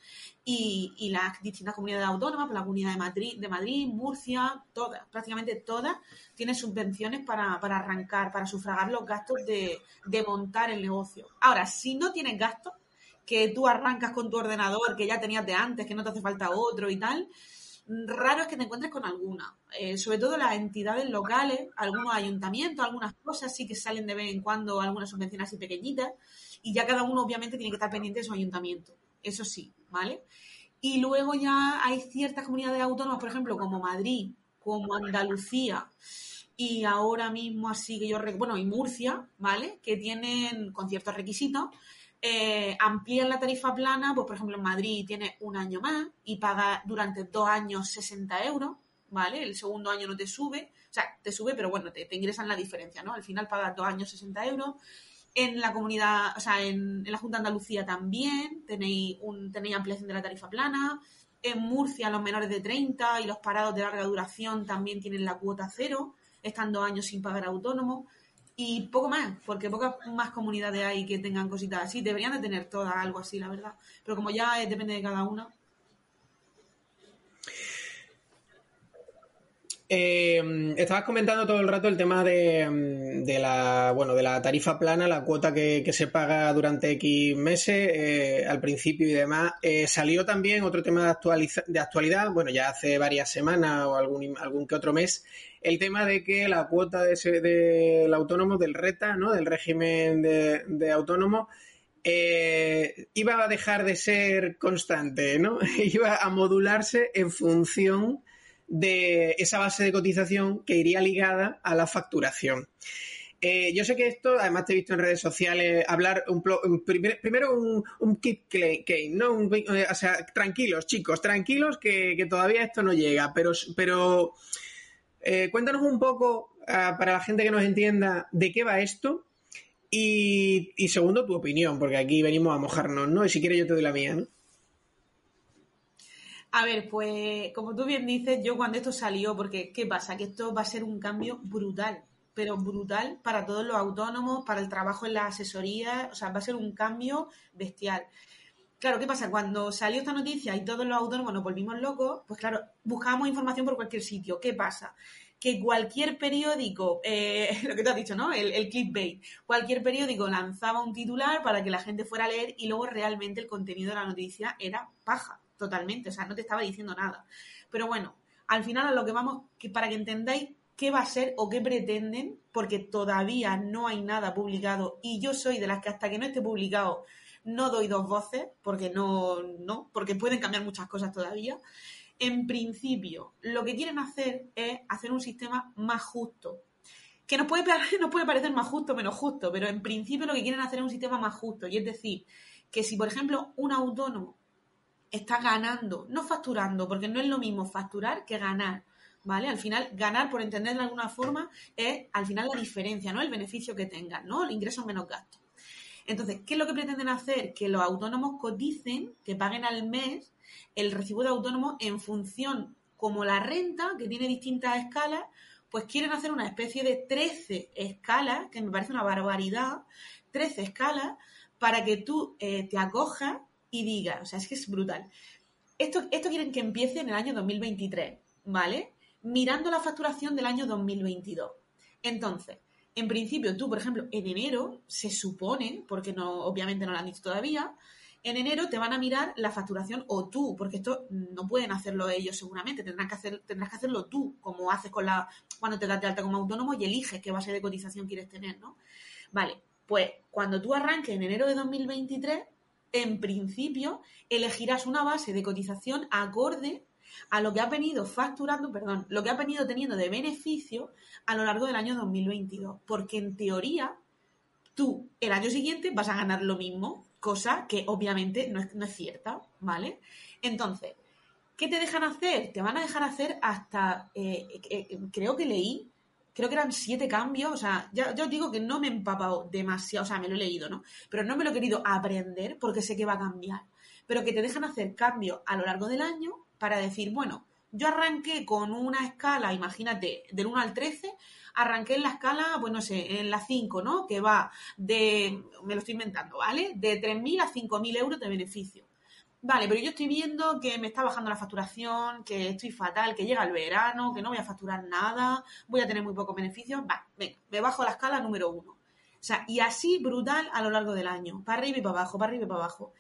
S3: y, las distintas comunidades autónomas, pues la comunidad de Madrid, de Madrid, Murcia, todas, prácticamente todas, tienen subvenciones para, arrancar, para sufragar los gastos de, de montar el negocio. Ahora, si no tienes gastos, que tú arrancas con tu ordenador que ya tenías de antes, que no te hace falta otro y tal, raro es que te encuentres con alguna. Eh, sobre todo las entidades locales, algunos ayuntamientos, algunas cosas sí que salen de vez en cuando, algunas subvenciones así pequeñitas, y ya cada uno obviamente tiene que estar pendiente de su ayuntamiento. Eso sí, ¿vale? Y luego ya hay ciertas comunidades autónomas, por ejemplo, como Madrid, como Andalucía, y ahora mismo así que yo, bueno, y Murcia, ¿vale? Que tienen con ciertos requisitos, eh, amplían la tarifa plana, pues por ejemplo en Madrid tiene un año más y paga durante dos años 60 euros, ¿vale? El segundo año no te sube, o sea, te sube, pero bueno, te, ingresan la diferencia, ¿no? Al final pagas dos años 60 euros. En la comunidad, o sea, en, la Junta de Andalucía también tenéis, un, tenéis ampliación de la tarifa plana. En Murcia los menores de 30 y los parados de larga duración también tienen la cuota cero, están dos años sin pagar autónomo. y poco más, porque pocas más comunidades hay que tengan cositas así. Deberían de tener todas algo así, la verdad. Pero como ya depende de cada una.
S1: Eh, estabas comentando todo el rato el tema de, de, la bueno de la tarifa plana, la cuota que, se paga durante X meses eh, al principio y demás. Eh, salió también otro tema de, de actualidad, bueno, ya hace varias semanas o algún, algún que otro mes, el tema de que la cuota del de, autónomo, del RETA, ¿no? del régimen de, de autónomo, eh, iba a dejar de ser constante, ¿no? [LAUGHS] iba a modularse en función de esa base de cotización que iría ligada a la facturación. Eh, yo sé que esto, además te he visto en redes sociales hablar un, un primero un, un kit clean, ¿no? Un, o sea, tranquilos, chicos, tranquilos que, todavía esto no llega, pero, pero eh, cuéntanos un poco, uh, para la gente que nos entienda, de qué va esto y, y, segundo, tu opinión, porque aquí venimos a mojarnos, ¿no? Y si quieres yo te doy la mía, ¿no?
S3: A ver, pues como tú bien dices, yo cuando esto salió, porque ¿qué pasa? Que esto va a ser un cambio brutal, pero brutal para todos los autónomos, para el trabajo en la asesoría, o sea, va a ser un cambio bestial. Claro, ¿qué pasa? Cuando salió esta noticia y todos los autónomos nos volvimos locos, pues claro, buscábamos información por cualquier sitio. ¿Qué pasa? Que cualquier periódico, eh, [LAUGHS] lo que te has dicho, ¿no? El, el clickbait, cualquier periódico lanzaba un titular para que la gente fuera a leer y luego realmente el contenido de la noticia era paja totalmente, o sea, no te estaba diciendo nada. Pero bueno, al final a lo que vamos, que para que entendáis qué va a ser o qué pretenden, porque todavía no hay nada publicado y yo soy de las que hasta que no esté publicado no doy dos voces, porque no, no, porque pueden cambiar muchas cosas todavía. En principio, lo que quieren hacer es hacer un sistema más justo. Que nos puede, [LAUGHS] nos puede parecer más justo o menos justo, pero en principio lo que quieren hacer es un sistema más justo. Y es decir, que si, por ejemplo, un autónomo está ganando, no facturando, porque no es lo mismo facturar que ganar, ¿vale? Al final, ganar, por entender de alguna forma, es al final la diferencia, ¿no? El beneficio que tengan, ¿no? El ingreso menos gasto. Entonces, ¿qué es lo que pretenden hacer? Que los autónomos coticen, que paguen al mes el recibo de autónomo en función, como la renta, que tiene distintas escalas, pues quieren hacer una especie de 13 escalas, que me parece una barbaridad, 13 escalas, para que tú eh, te acojas y diga, o sea, es que es brutal. Esto, esto quieren que empiece en el año 2023, ¿vale? Mirando la facturación del año 2022. Entonces, en principio, tú, por ejemplo, en enero, se supone, porque no, obviamente no lo han dicho todavía, en enero te van a mirar la facturación o tú, porque esto no pueden hacerlo ellos seguramente, tendrás que, hacer, tendrás que hacerlo tú, como haces con la, cuando te das de alta como autónomo y eliges qué base de cotización quieres tener, ¿no? Vale, pues cuando tú arranques en enero de 2023, en principio, elegirás una base de cotización acorde a lo que ha venido facturando, perdón, lo que ha venido teniendo de beneficio a lo largo del año 2022. Porque en teoría, tú el año siguiente vas a ganar lo mismo, cosa que obviamente no es, cierta, ¿vale? Entonces, ¿qué te dejan hacer? Te van a dejar hacer hasta, eh, eh, creo que leí creo que eran siete cambios, o sea, ya, os digo que no me he empapado demasiado, o sea, me lo he leído, ¿no? Pero no me lo he querido aprender porque sé que va a cambiar, pero que te dejan hacer cambios a lo largo del año para decir, bueno, yo arranqué con una escala, imagínate, del 1 al 13, arranqué en la escala, pues no sé, en la 5, ¿no? Que va de, me lo estoy inventando, ¿vale? De 3.000 a 5.000 euros de beneficio. Vale, pero yo estoy viendo que me está bajando la facturación, que estoy fatal, que llega el verano, que no voy a facturar nada, voy a tener muy pocos beneficios. Va, venga, me bajo la escala número uno. O sea, y así brutal a lo largo del año, para arriba y para abajo, para arriba y para abajo.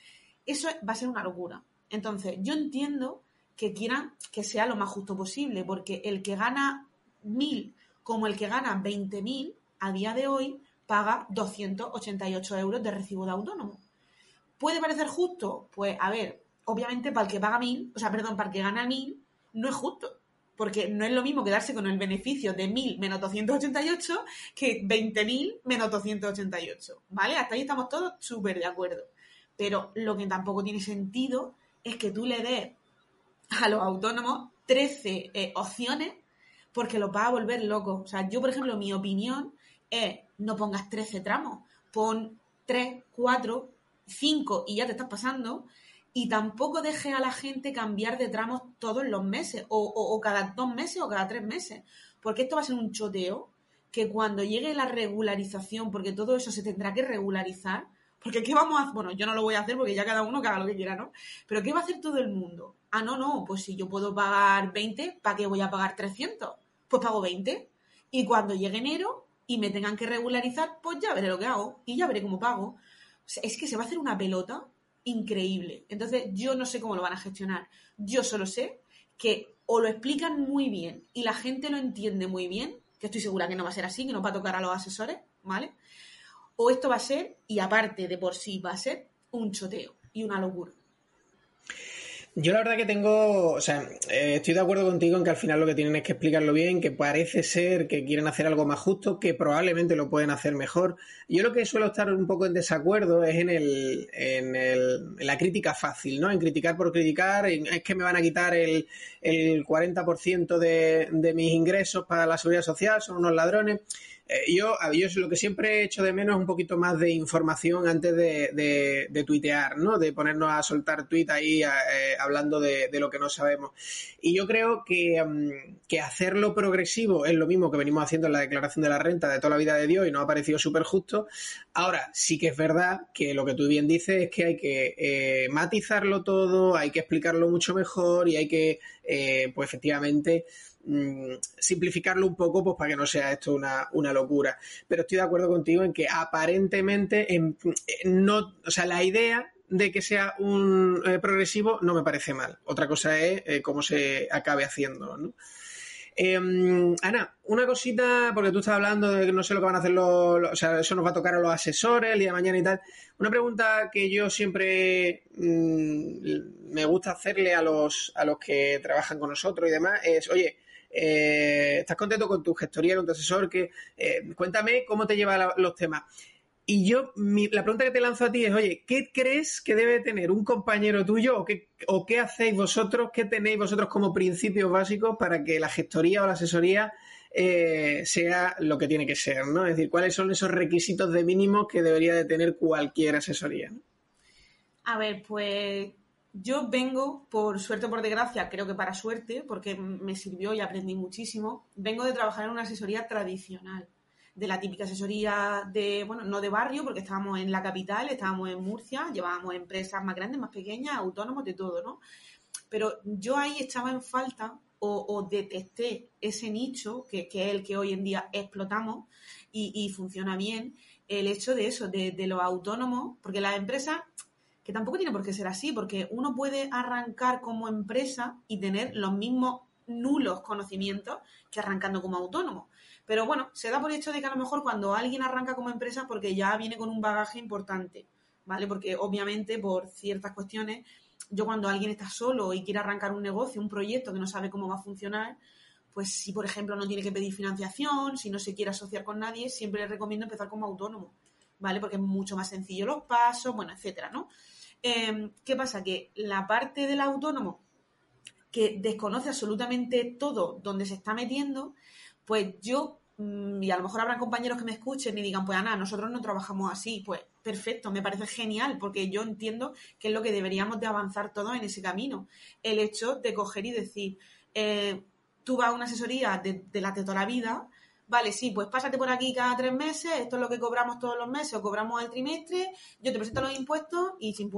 S3: Eso va a ser una locura. Entonces, yo entiendo que quieran que sea lo más justo posible, porque el que gana mil como el que gana 20.000 a día de hoy paga 288 euros de recibo de autónomo. ¿Puede parecer justo? Pues, a ver, obviamente para el que paga mil, o sea, perdón, para el que gana mil, no es justo. Porque no es lo mismo quedarse con el beneficio de mil menos 288 que 20.000 menos 288. ¿Vale? Hasta ahí estamos todos súper de acuerdo. Pero lo que tampoco tiene sentido es que tú le des a los autónomos 13 eh, opciones porque los va a volver locos. O sea, yo, por ejemplo, mi opinión es no pongas 13 tramos, pon 3, 4, 5 y ya te estás pasando, y tampoco deje a la gente cambiar de tramos todos los meses, o, o, cada dos meses o cada tres meses, porque esto va a ser un choteo que cuando llegue la regularización, porque todo eso se tendrá que regularizar, porque ¿qué vamos a hacer? Bueno, yo no lo voy a hacer porque ya cada uno que haga lo que quiera, ¿no? Pero ¿qué va a hacer todo el mundo? Ah, no, no, pues si yo puedo pagar 20, ¿para qué voy a pagar 300? Pues pago 20. Y cuando llegue enero y me tengan que regularizar, pues ya veré lo que hago y ya veré cómo pago. Es que se va a hacer una pelota increíble. Entonces, yo no sé cómo lo van a gestionar. Yo solo sé que o lo explican muy bien y la gente lo entiende muy bien, que estoy segura que no va a ser así, que no va a tocar a los asesores, ¿vale? O esto va a ser, y aparte de por sí, va a ser un choteo y una locura.
S1: Yo la verdad que tengo, o sea, eh, estoy de acuerdo contigo en que al final lo que tienen es que explicarlo bien, que parece ser que quieren hacer algo más justo, que probablemente lo pueden hacer mejor. Yo lo que suelo estar un poco en desacuerdo es en, el, en, el, en la crítica fácil, ¿no? En criticar por criticar, es que me van a quitar el, el 40% de, de mis ingresos para la seguridad social, son unos ladrones. Eh, yo, yo lo que siempre he hecho de menos es un poquito más de información antes de, de, tuitear, ¿no? De ponernos a soltar tuit ahí eh, hablando de, lo que no sabemos. Y yo creo que, mm, que, hacerlo progresivo es lo mismo que venimos haciendo en la declaración de la renta de toda la vida de Dios y nos ha parecido súper justo. Ahora, sí que es verdad que lo que tú bien dices es que hay que eh, matizarlo todo, hay que explicarlo mucho mejor y hay que, pues efectivamente, Mm, simplificarlo un poco pues para que no sea esto una, locura. Pero estoy de acuerdo contigo en que aparentemente no, o sea, la idea de que sea un eh, progresivo no me parece mal. Otra cosa es eh, cómo se acabe haciendo, ¿no? Em, Ana, una cosita, porque tú estás hablando de que no sé lo que van a hacer los, o sea, eso nos va a tocar a los asesores el día de mañana y tal. Una pregunta que yo siempre mm, me gusta hacerle a los, a los que trabajan con nosotros y demás es, oye, eh, estás contento con tu gestoría, con tu asesor, que eh, cuéntame cómo te lleva los temas. Y yo, la pregunta que te lanzo a ti es, oye, ¿qué crees que debe tener un compañero tuyo o qué, o qué hacéis vosotros, qué tenéis vosotros como principios básicos para que la gestoría o la asesoría eh, sea lo que tiene que ser, ¿no? Es decir, ¿cuáles son esos requisitos de mínimo que debería de tener cualquier asesoría?
S3: A ver, pues yo vengo, por suerte o por desgracia, creo que para suerte, porque me sirvió y aprendí muchísimo, vengo de trabajar en una asesoría tradicional, de la típica asesoría de, bueno, no de barrio, porque estábamos en la capital, estábamos en Murcia, llevábamos empresas más grandes, más pequeñas, autónomos, de todo, ¿no? Pero yo ahí estaba en falta o, detesté ese nicho, que, es el que hoy en día explotamos y, funciona bien, el hecho de eso, de, de los autónomos, porque las empresas que tampoco tiene por qué ser así, porque uno puede arrancar como empresa y tener los mismos nulos conocimientos que arrancando como autónomo. Pero bueno, se da por hecho de que a lo mejor cuando alguien arranca como empresa porque ya viene con un bagaje importante, ¿vale? Porque obviamente por ciertas cuestiones, yo cuando alguien está solo y quiere arrancar un negocio, un proyecto que no sabe cómo va a funcionar, pues si por ejemplo no tiene que pedir financiación, si no se quiere asociar con nadie, siempre le recomiendo empezar como autónomo, ¿vale? Porque es mucho más sencillo los pasos, bueno, etcétera, ¿no? Em, ¿Qué pasa? Que la parte del autónomo que desconoce absolutamente todo donde se está metiendo, pues yo, mm, y a lo mejor habrá compañeros que me escuchen y digan, pues Ana, nosotros no trabajamos así, pues perfecto, me parece genial, porque yo entiendo que es lo que deberíamos de avanzar todos en ese camino. El hecho de coger y decir, eh, tú vas a una asesoría de, de la de toda la vida, vale, sí, pues pásate por aquí cada tres meses, esto es lo que cobramos todos los meses o cobramos al trimestre, yo te presento los impuestos y sin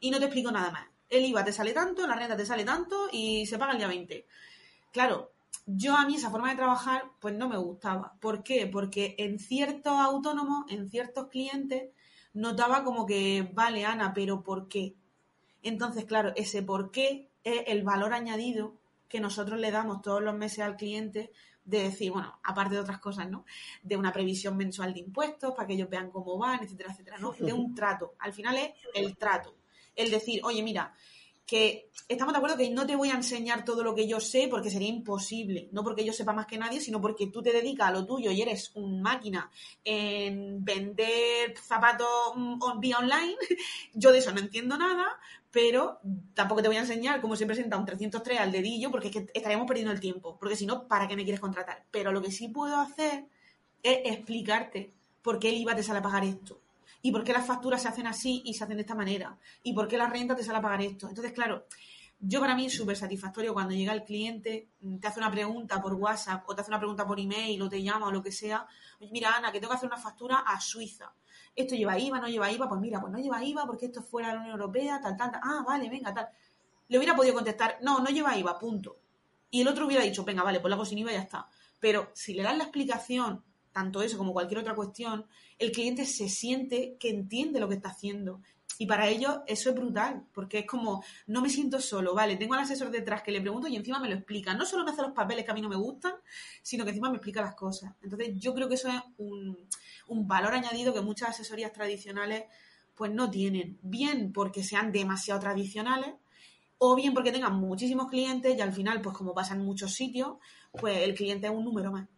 S3: Y no te explico nada más. El IVA te sale tanto, la renta te sale tanto y se paga el día 20. Claro, yo a mí esa forma de trabajar pues no me gustaba. ¿Por qué? Porque en ciertos autónomos, en ciertos clientes, notaba como que, vale, Ana, pero ¿por qué? Entonces, claro, ese por qué es el valor añadido que nosotros le damos todos los meses al cliente de decir, bueno, aparte de otras cosas, ¿no? De una previsión mensual de impuestos para que ellos vean cómo van, etcétera, etcétera, ¿no? De un trato. Al final es el trato. El decir, oye, mira, que estamos de acuerdo que no te voy a enseñar todo lo que yo sé porque sería imposible, no porque yo sepa más que nadie, sino porque tú te dedicas a lo tuyo y eres un máquina en vender zapatos mm, vía online. [LAUGHS] Yo de eso no entiendo nada, pero tampoco te voy a enseñar cómo se presenta un 303 al dedillo porque es que estaríamos perdiendo el tiempo, porque si no, ¿para qué me quieres contratar? Pero lo que sí puedo hacer es explicarte por qué el IVA te sale a pagar esto y por qué las facturas se hacen así y se hacen de esta manera, y por qué la renta te sale a pagar esto. Entonces, claro, Yo para mí es súper satisfactorio cuando llega el cliente, mm, te hace una pregunta por WhatsApp o te hace una pregunta por email o te llama o lo que sea. Mira, Ana, que tengo que hacer una factura a Suiza. Esto lleva IVA, no lleva IVA, pues mira, pues no lleva IVA porque esto es fuera de la Unión Europea, tal, tal, tal. Ah, vale, venga, tal. Le hubiera podido contestar, no, no lleva IVA, punto. Y el otro hubiera dicho, venga, vale, pues lo hago sin IVA y ya está. Pero si le das la explicación, tanto eso como cualquier otra cuestión, el cliente se siente que entiende lo que está haciendo. Y para ellos eso es brutal, porque es como, no me siento solo, vale, tengo al asesor detrás que le pregunto y encima me lo explica. No solo me hace los papeles que a mí no me gustan, sino que encima me explica las cosas. Entonces yo creo que eso es un, un valor añadido que muchas asesorías tradicionales pues no tienen. Bien porque sean demasiado tradicionales, o bien porque tengan muchísimos clientes y al final, pues como pasa en muchos sitios, pues el cliente es un número más.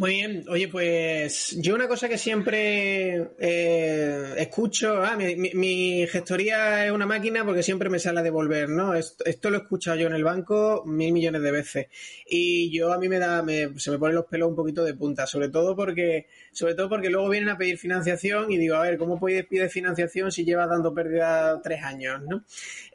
S1: Muy bien, oye, pues yo una cosa que siempre eh, escucho, ah, mi, gestoría es una máquina porque siempre me sale a devolver, ¿no? Esto, lo he escuchado yo en el banco mil millones de veces y yo a mí me da, se me ponen los pelos un poquito de punta, sobre todo porque, sobre todo porque luego vienen a pedir financiación y digo, a ver, ¿cómo puedes pedir financiación si llevas dando pérdida tres años, ¿no?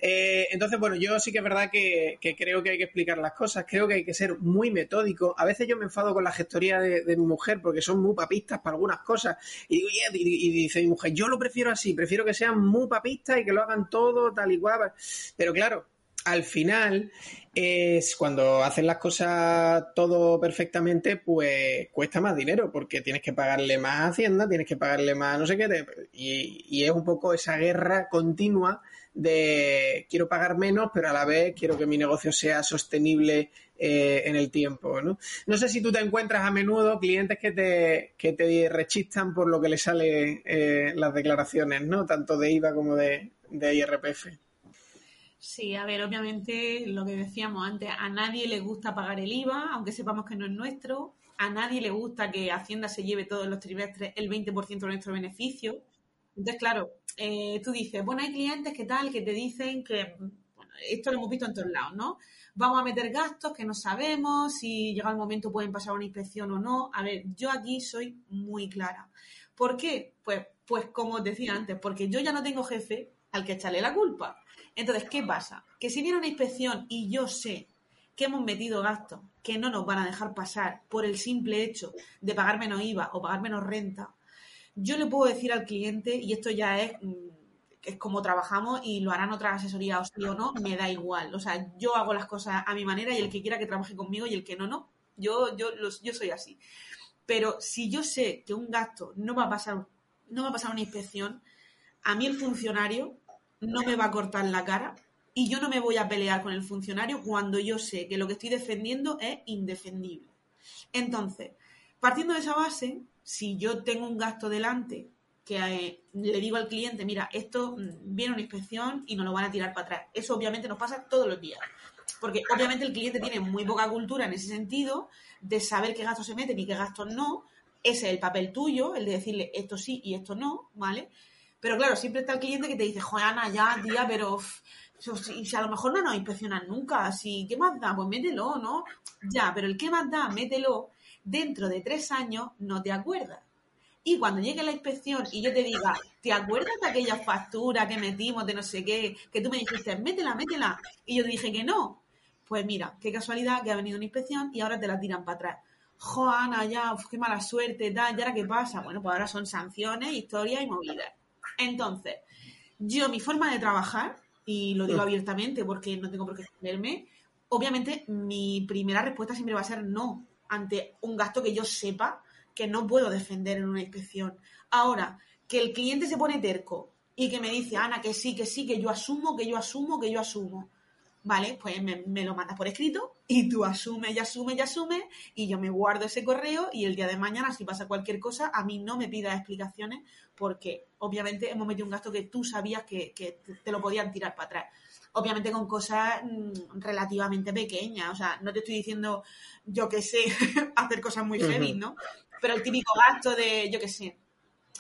S1: Eh, entonces, bueno, yo sí que es verdad que, que creo que hay que explicar las cosas, creo que hay que ser muy metódico. A veces yo me enfado con la gestoría de de, mi mujer porque son muy papistas para algunas cosas. Y, y, dice mi mujer, yo lo prefiero así, prefiero que sean muy papistas y que lo hagan todo tal y cual. Pero claro, al final es cuando hacen las cosas todo perfectamente, pues cuesta más dinero porque tienes que pagarle más Hacienda, tienes que pagarle más no sé qué, y, y, es un poco esa guerra continua de quiero pagar menos, pero a la vez quiero que mi negocio sea sostenible eh, en el tiempo. ¿no? no sé si tú te encuentras a menudo clientes que te, que te rechistan por lo que le sale eh, las declaraciones, ¿no? tanto de IVA como de, de IRPF.
S3: Sí, a ver, obviamente lo que decíamos antes, a nadie le gusta pagar el IVA, aunque sepamos que no es nuestro, a nadie le gusta que Hacienda se lleve todos los trimestres el 20% de nuestro beneficio. Entonces, claro, eh, tú dices, bueno, hay clientes que tal, que te dicen que, bueno, esto lo hemos visto en todos lados, ¿no? Vamos a meter gastos que no sabemos, si llega el momento pueden pasar una inspección o no. A ver, yo aquí soy muy clara. ¿Por qué? Pues, pues como os decía antes, porque yo ya no tengo jefe al que echarle la culpa. Entonces, ¿qué pasa? Que si viene una inspección y yo sé que hemos metido gastos que no nos van a dejar pasar por el simple hecho de pagar menos IVA o pagar menos renta, yo le puedo decir al cliente, y esto ya es, mm, es como trabajamos y lo harán otras asesorías o sí o no, me da igual. O sea, yo hago las cosas a mi manera y el que quiera que trabaje conmigo y el que no, no. Yo, yo, yo soy así. Pero si yo sé que un gasto no va a pasar, no va a pasar una inspección, a mí el funcionario no me va a cortar la cara y yo no me voy a pelear con el funcionario cuando yo sé que lo que estoy defendiendo es indefendible. Entonces, partiendo de esa base, si yo tengo un gasto delante que eh, le digo al cliente, mira, esto mm, viene una inspección y nos lo van a tirar para atrás. Eso obviamente nos pasa todos los días. Porque obviamente el cliente tiene muy poca cultura en ese sentido de saber qué gastos se meten y qué gastos no. Ese es el papel tuyo, el de decirle esto sí y esto no, ¿vale? Pero claro, siempre está el cliente que te dice, Joana, ya, tía, pero si, a lo mejor no nos inspeccionan nunca, si, ¿qué más da? Pues mételo, ¿no? Ya, pero el qué más da, mételo dentro de tres años no te acuerdas. Y cuando llegue la inspección y yo te diga, ¿te acuerdas de aquella factura que metimos de no sé qué? Que tú me dijiste, métela, métela. Y yo dije que no. Pues mira, qué casualidad que ha venido una inspección y ahora te la tiran para atrás. Joana, ya, qué mala suerte, tal, ¿y ahora qué pasa? Bueno, pues ahora son sanciones, historias y movidas. Entonces, yo mi forma de trabajar, y lo digo mm. abiertamente porque no tengo por qué esconderme, obviamente mi primera respuesta siempre va a ser no ante un gasto que yo sepa que no puedo defender en una inspección. Ahora, que el cliente se pone terco y que me dice, Ana, que sí, que sí, que yo asumo, que yo asumo, que yo asumo. Vale, pues me, lo mandas por escrito y tú asumes y asumes y asumes y yo me guardo ese correo y el día de mañana, si pasa cualquier cosa, a mí no me pidas explicaciones porque obviamente hemos metido un gasto que tú sabías que, que te lo podían tirar para atrás obviamente con cosas mm, relativamente pequeñas. O sea, no te estoy diciendo, yo que sé, [LAUGHS] hacer cosas muy heavy, ¿no? Pero el típico gasto de, yo que sé,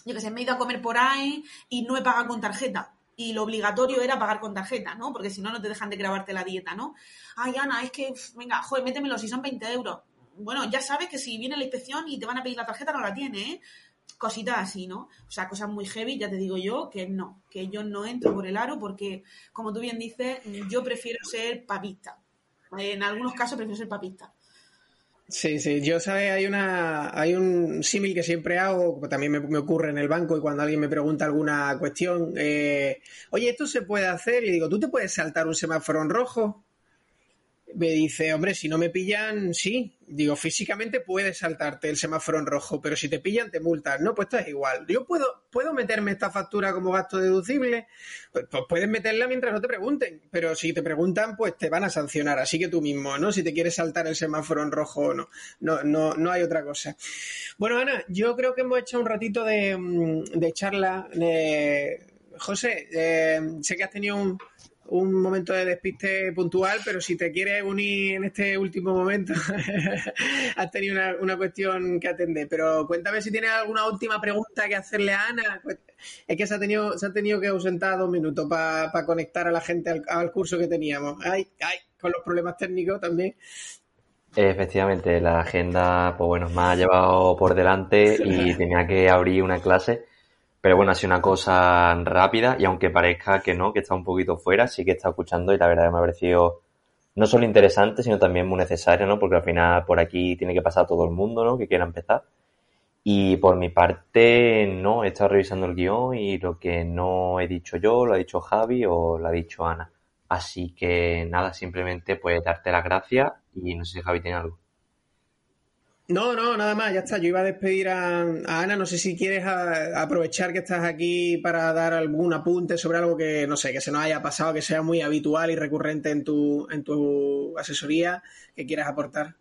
S3: yo que sé, me he ido a comer por ahí y no he pagado con tarjeta. Y lo obligatorio era pagar con tarjeta, ¿no? Porque si no, no te dejan de grabarte la dieta, ¿no? Ay, Ana, es que, venga, joder, métemelo si son 20 euros. Bueno, ya sabes que si viene la inspección y te van a pedir la tarjeta, no la tiene, ¿eh? Cositas así, ¿no? O sea, cosas muy heavy, ya te digo yo que no, que yo no entro por el aro porque, como tú bien dices, yo prefiero ser papista. En algunos casos prefiero ser papista.
S1: Sí, sí, yo sabes, hay una, hay un símil que siempre hago, también me, ocurre en el banco y cuando alguien me pregunta alguna cuestión, eh, oye, esto se puede hacer, y digo, ¿tú te puedes saltar un semáforo en rojo? Me dice, hombre, si no me pillan, sí. Digo, físicamente puedes saltarte el semáforo en rojo, pero si te pillan, te multan. No, pues esto es igual. Yo puedo, puedo meterme esta factura como gasto deducible. Pues, pues, puedes meterla mientras no te pregunten. Pero si te preguntan, pues te van a sancionar. Así que tú mismo, ¿no? Si te quieres saltar el semáforo en rojo o no. No, no, no hay otra cosa. Bueno, Ana, yo creo que hemos hecho un ratito de, mm, de charla. José, eh, sé que has tenido un un momento de despiste puntual, pero si te quieres unir en este último momento, [LAUGHS] has tenido una, cuestión que atender. Pero cuéntame si tienes alguna última pregunta que hacerle a Ana. Pues, es que se ha tenido, se ha tenido que ausentar dos minutos para conectar a la gente al, curso que teníamos. Ay, ay, con los problemas técnicos también.
S2: Efectivamente, la agenda, pues bueno, me ha llevado por delante y [LAUGHS] tenía que abrir una clase pero bueno, ha sido una cosa rápida y aunque parezca que no, que está un poquito fuera, sí que está escuchando y la verdad me ha parecido no solo interesante, sino también muy necesario, ¿no? Porque al final por aquí tiene que pasar todo el mundo, ¿no? Que quiera empezar. Y por mi parte, no, he estado revisando el guion y lo que no he dicho yo, lo ha dicho Javi o lo ha dicho Ana. Así que nada, simplemente pues darte las gracias y no sé si Javi tiene algo.
S1: No, no, nada más, ya está. Yo iba a despedir a, Ana. No sé si quieres aprovechar que estás aquí para dar algún apunte sobre algo que, no sé, que se nos haya pasado, que sea muy habitual y recurrente en tu, en tu asesoría, que quieras aportar.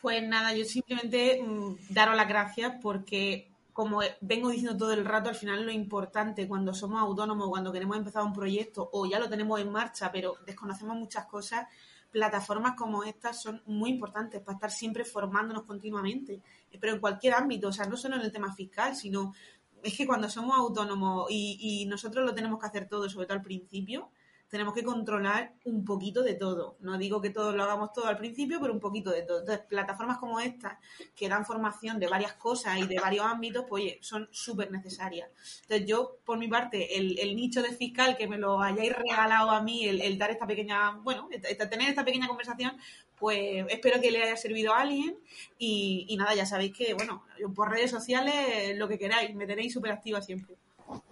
S3: Pues nada, yo simplemente mm, daros las gracias porque, como vengo diciendo todo el rato, al final lo importante cuando somos autónomos, cuando queremos empezar un proyecto o ya lo tenemos en marcha, pero desconocemos muchas cosas, plataformas como estas son muy importantes para estar siempre formándonos continuamente, pero en cualquier ámbito, o sea, no solo en el tema fiscal, sino es que cuando somos autónomos y, y nosotros lo tenemos que hacer todo, sobre todo al principio, tenemos que controlar un poquito de todo. No digo que todos lo hagamos todo al principio, pero un poquito de todo. Entonces, plataformas como estas, que dan formación de varias cosas y de varios ámbitos, pues oye, son súper necesarias. Entonces, yo, por mi parte, el, nicho de fiscal que me lo hayáis regalado a mí, el, dar esta pequeña, bueno, tener esta pequeña conversación, pues espero que le haya servido a alguien y, y nada, ya sabéis que, bueno, por redes sociales, lo que queráis, me tenéis súper activa siempre.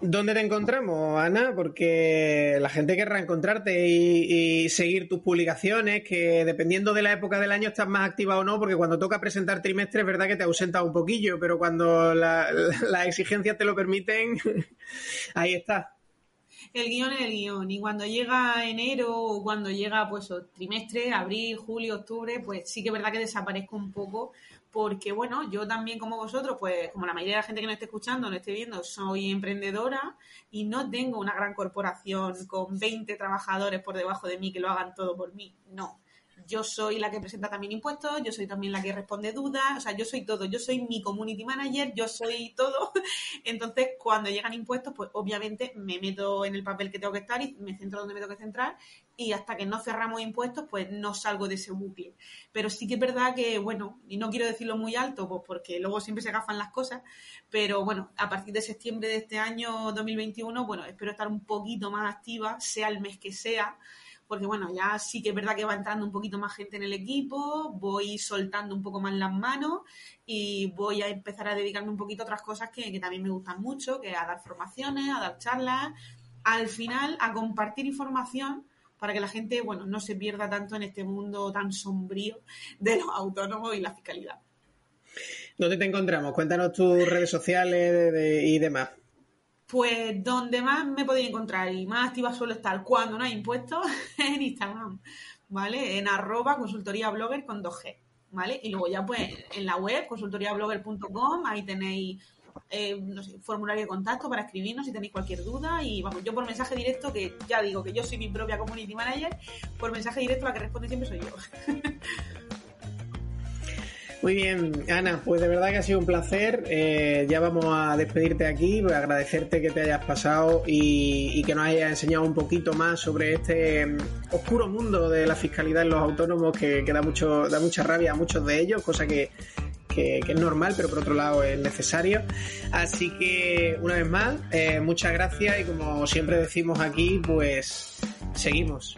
S1: ¿Dónde te encontramos, Ana? Porque la gente querrá encontrarte y, seguir tus publicaciones, que dependiendo de la época del año estás más activa o no, porque cuando toca presentar trimestre es verdad que te ausenta un poquillo, pero cuando [LAUGHS] las exigencias te lo permiten, [LAUGHS] ahí está.
S3: El guion es el guion, y cuando llega enero o cuando llega pues trimestre, abril, julio, octubre, pues sí que es verdad que desaparezco un poco porque bueno, yo también como vosotros, pues como la mayoría de la gente que nos esté escuchando, nos esté viendo, soy emprendedora y no tengo una gran corporación con 20 trabajadores por debajo de mí que lo hagan todo por mí. No, yo soy la que presenta también impuestos, yo soy también la que responde dudas, o sea, yo soy todo, yo soy mi community manager, yo soy todo. [LAUGHS] Entonces, cuando llegan impuestos, pues obviamente me meto en el papel que tengo que estar y me centro donde me tengo que centrar y hasta que no cerramos impuestos, pues no salgo de ese bucle. Pero sí que es verdad que, bueno, y no quiero decirlo muy alto, pues porque luego siempre se gafan las cosas, pero bueno, a partir de septiembre de este año 2021, bueno, espero estar un poquito más activa, sea el mes que sea, porque bueno, ya sí que es verdad que va entrando un poquito más gente en el equipo, voy soltando un poco más las manos y voy a empezar a dedicarme un poquito a otras cosas que, también me gustan mucho, que a dar formaciones, a dar charlas, al final a compartir información para que la gente, bueno, no se pierda tanto en este mundo tan sombrío de los autónomos y la fiscalidad.
S1: ¿Dónde te encontramos? Cuéntanos tus redes sociales y demás.
S3: Pues donde más me podéis encontrar y más activa suelo estar cuando no hay impuestos [LAUGHS] en Instagram, ¿vale? En arroba consultoría con 2G, ¿vale? Y luego ya pues en la web consultoriablogger.com, ahí tenéis eh, formulario de contacto para escribirnos si tenéis cualquier duda y vamos, yo por mensaje directo, que ya digo que yo soy mi propia community manager, por mensaje directo la que responde siempre soy yo. [LAUGHS]
S1: Muy bien, Ana, pues de verdad que ha sido un placer. Eh, ya vamos a despedirte aquí, a agradecerte que te hayas pasado y, que nos hayas enseñado un poquito más sobre este mm, oscuro mundo de la fiscalidad en los autónomos que, da, mucho, da mucha rabia a muchos de ellos, cosa que, que, es normal, pero por otro lado es necesario. Así que, una vez más, eh, muchas gracias y como siempre decimos aquí, pues seguimos.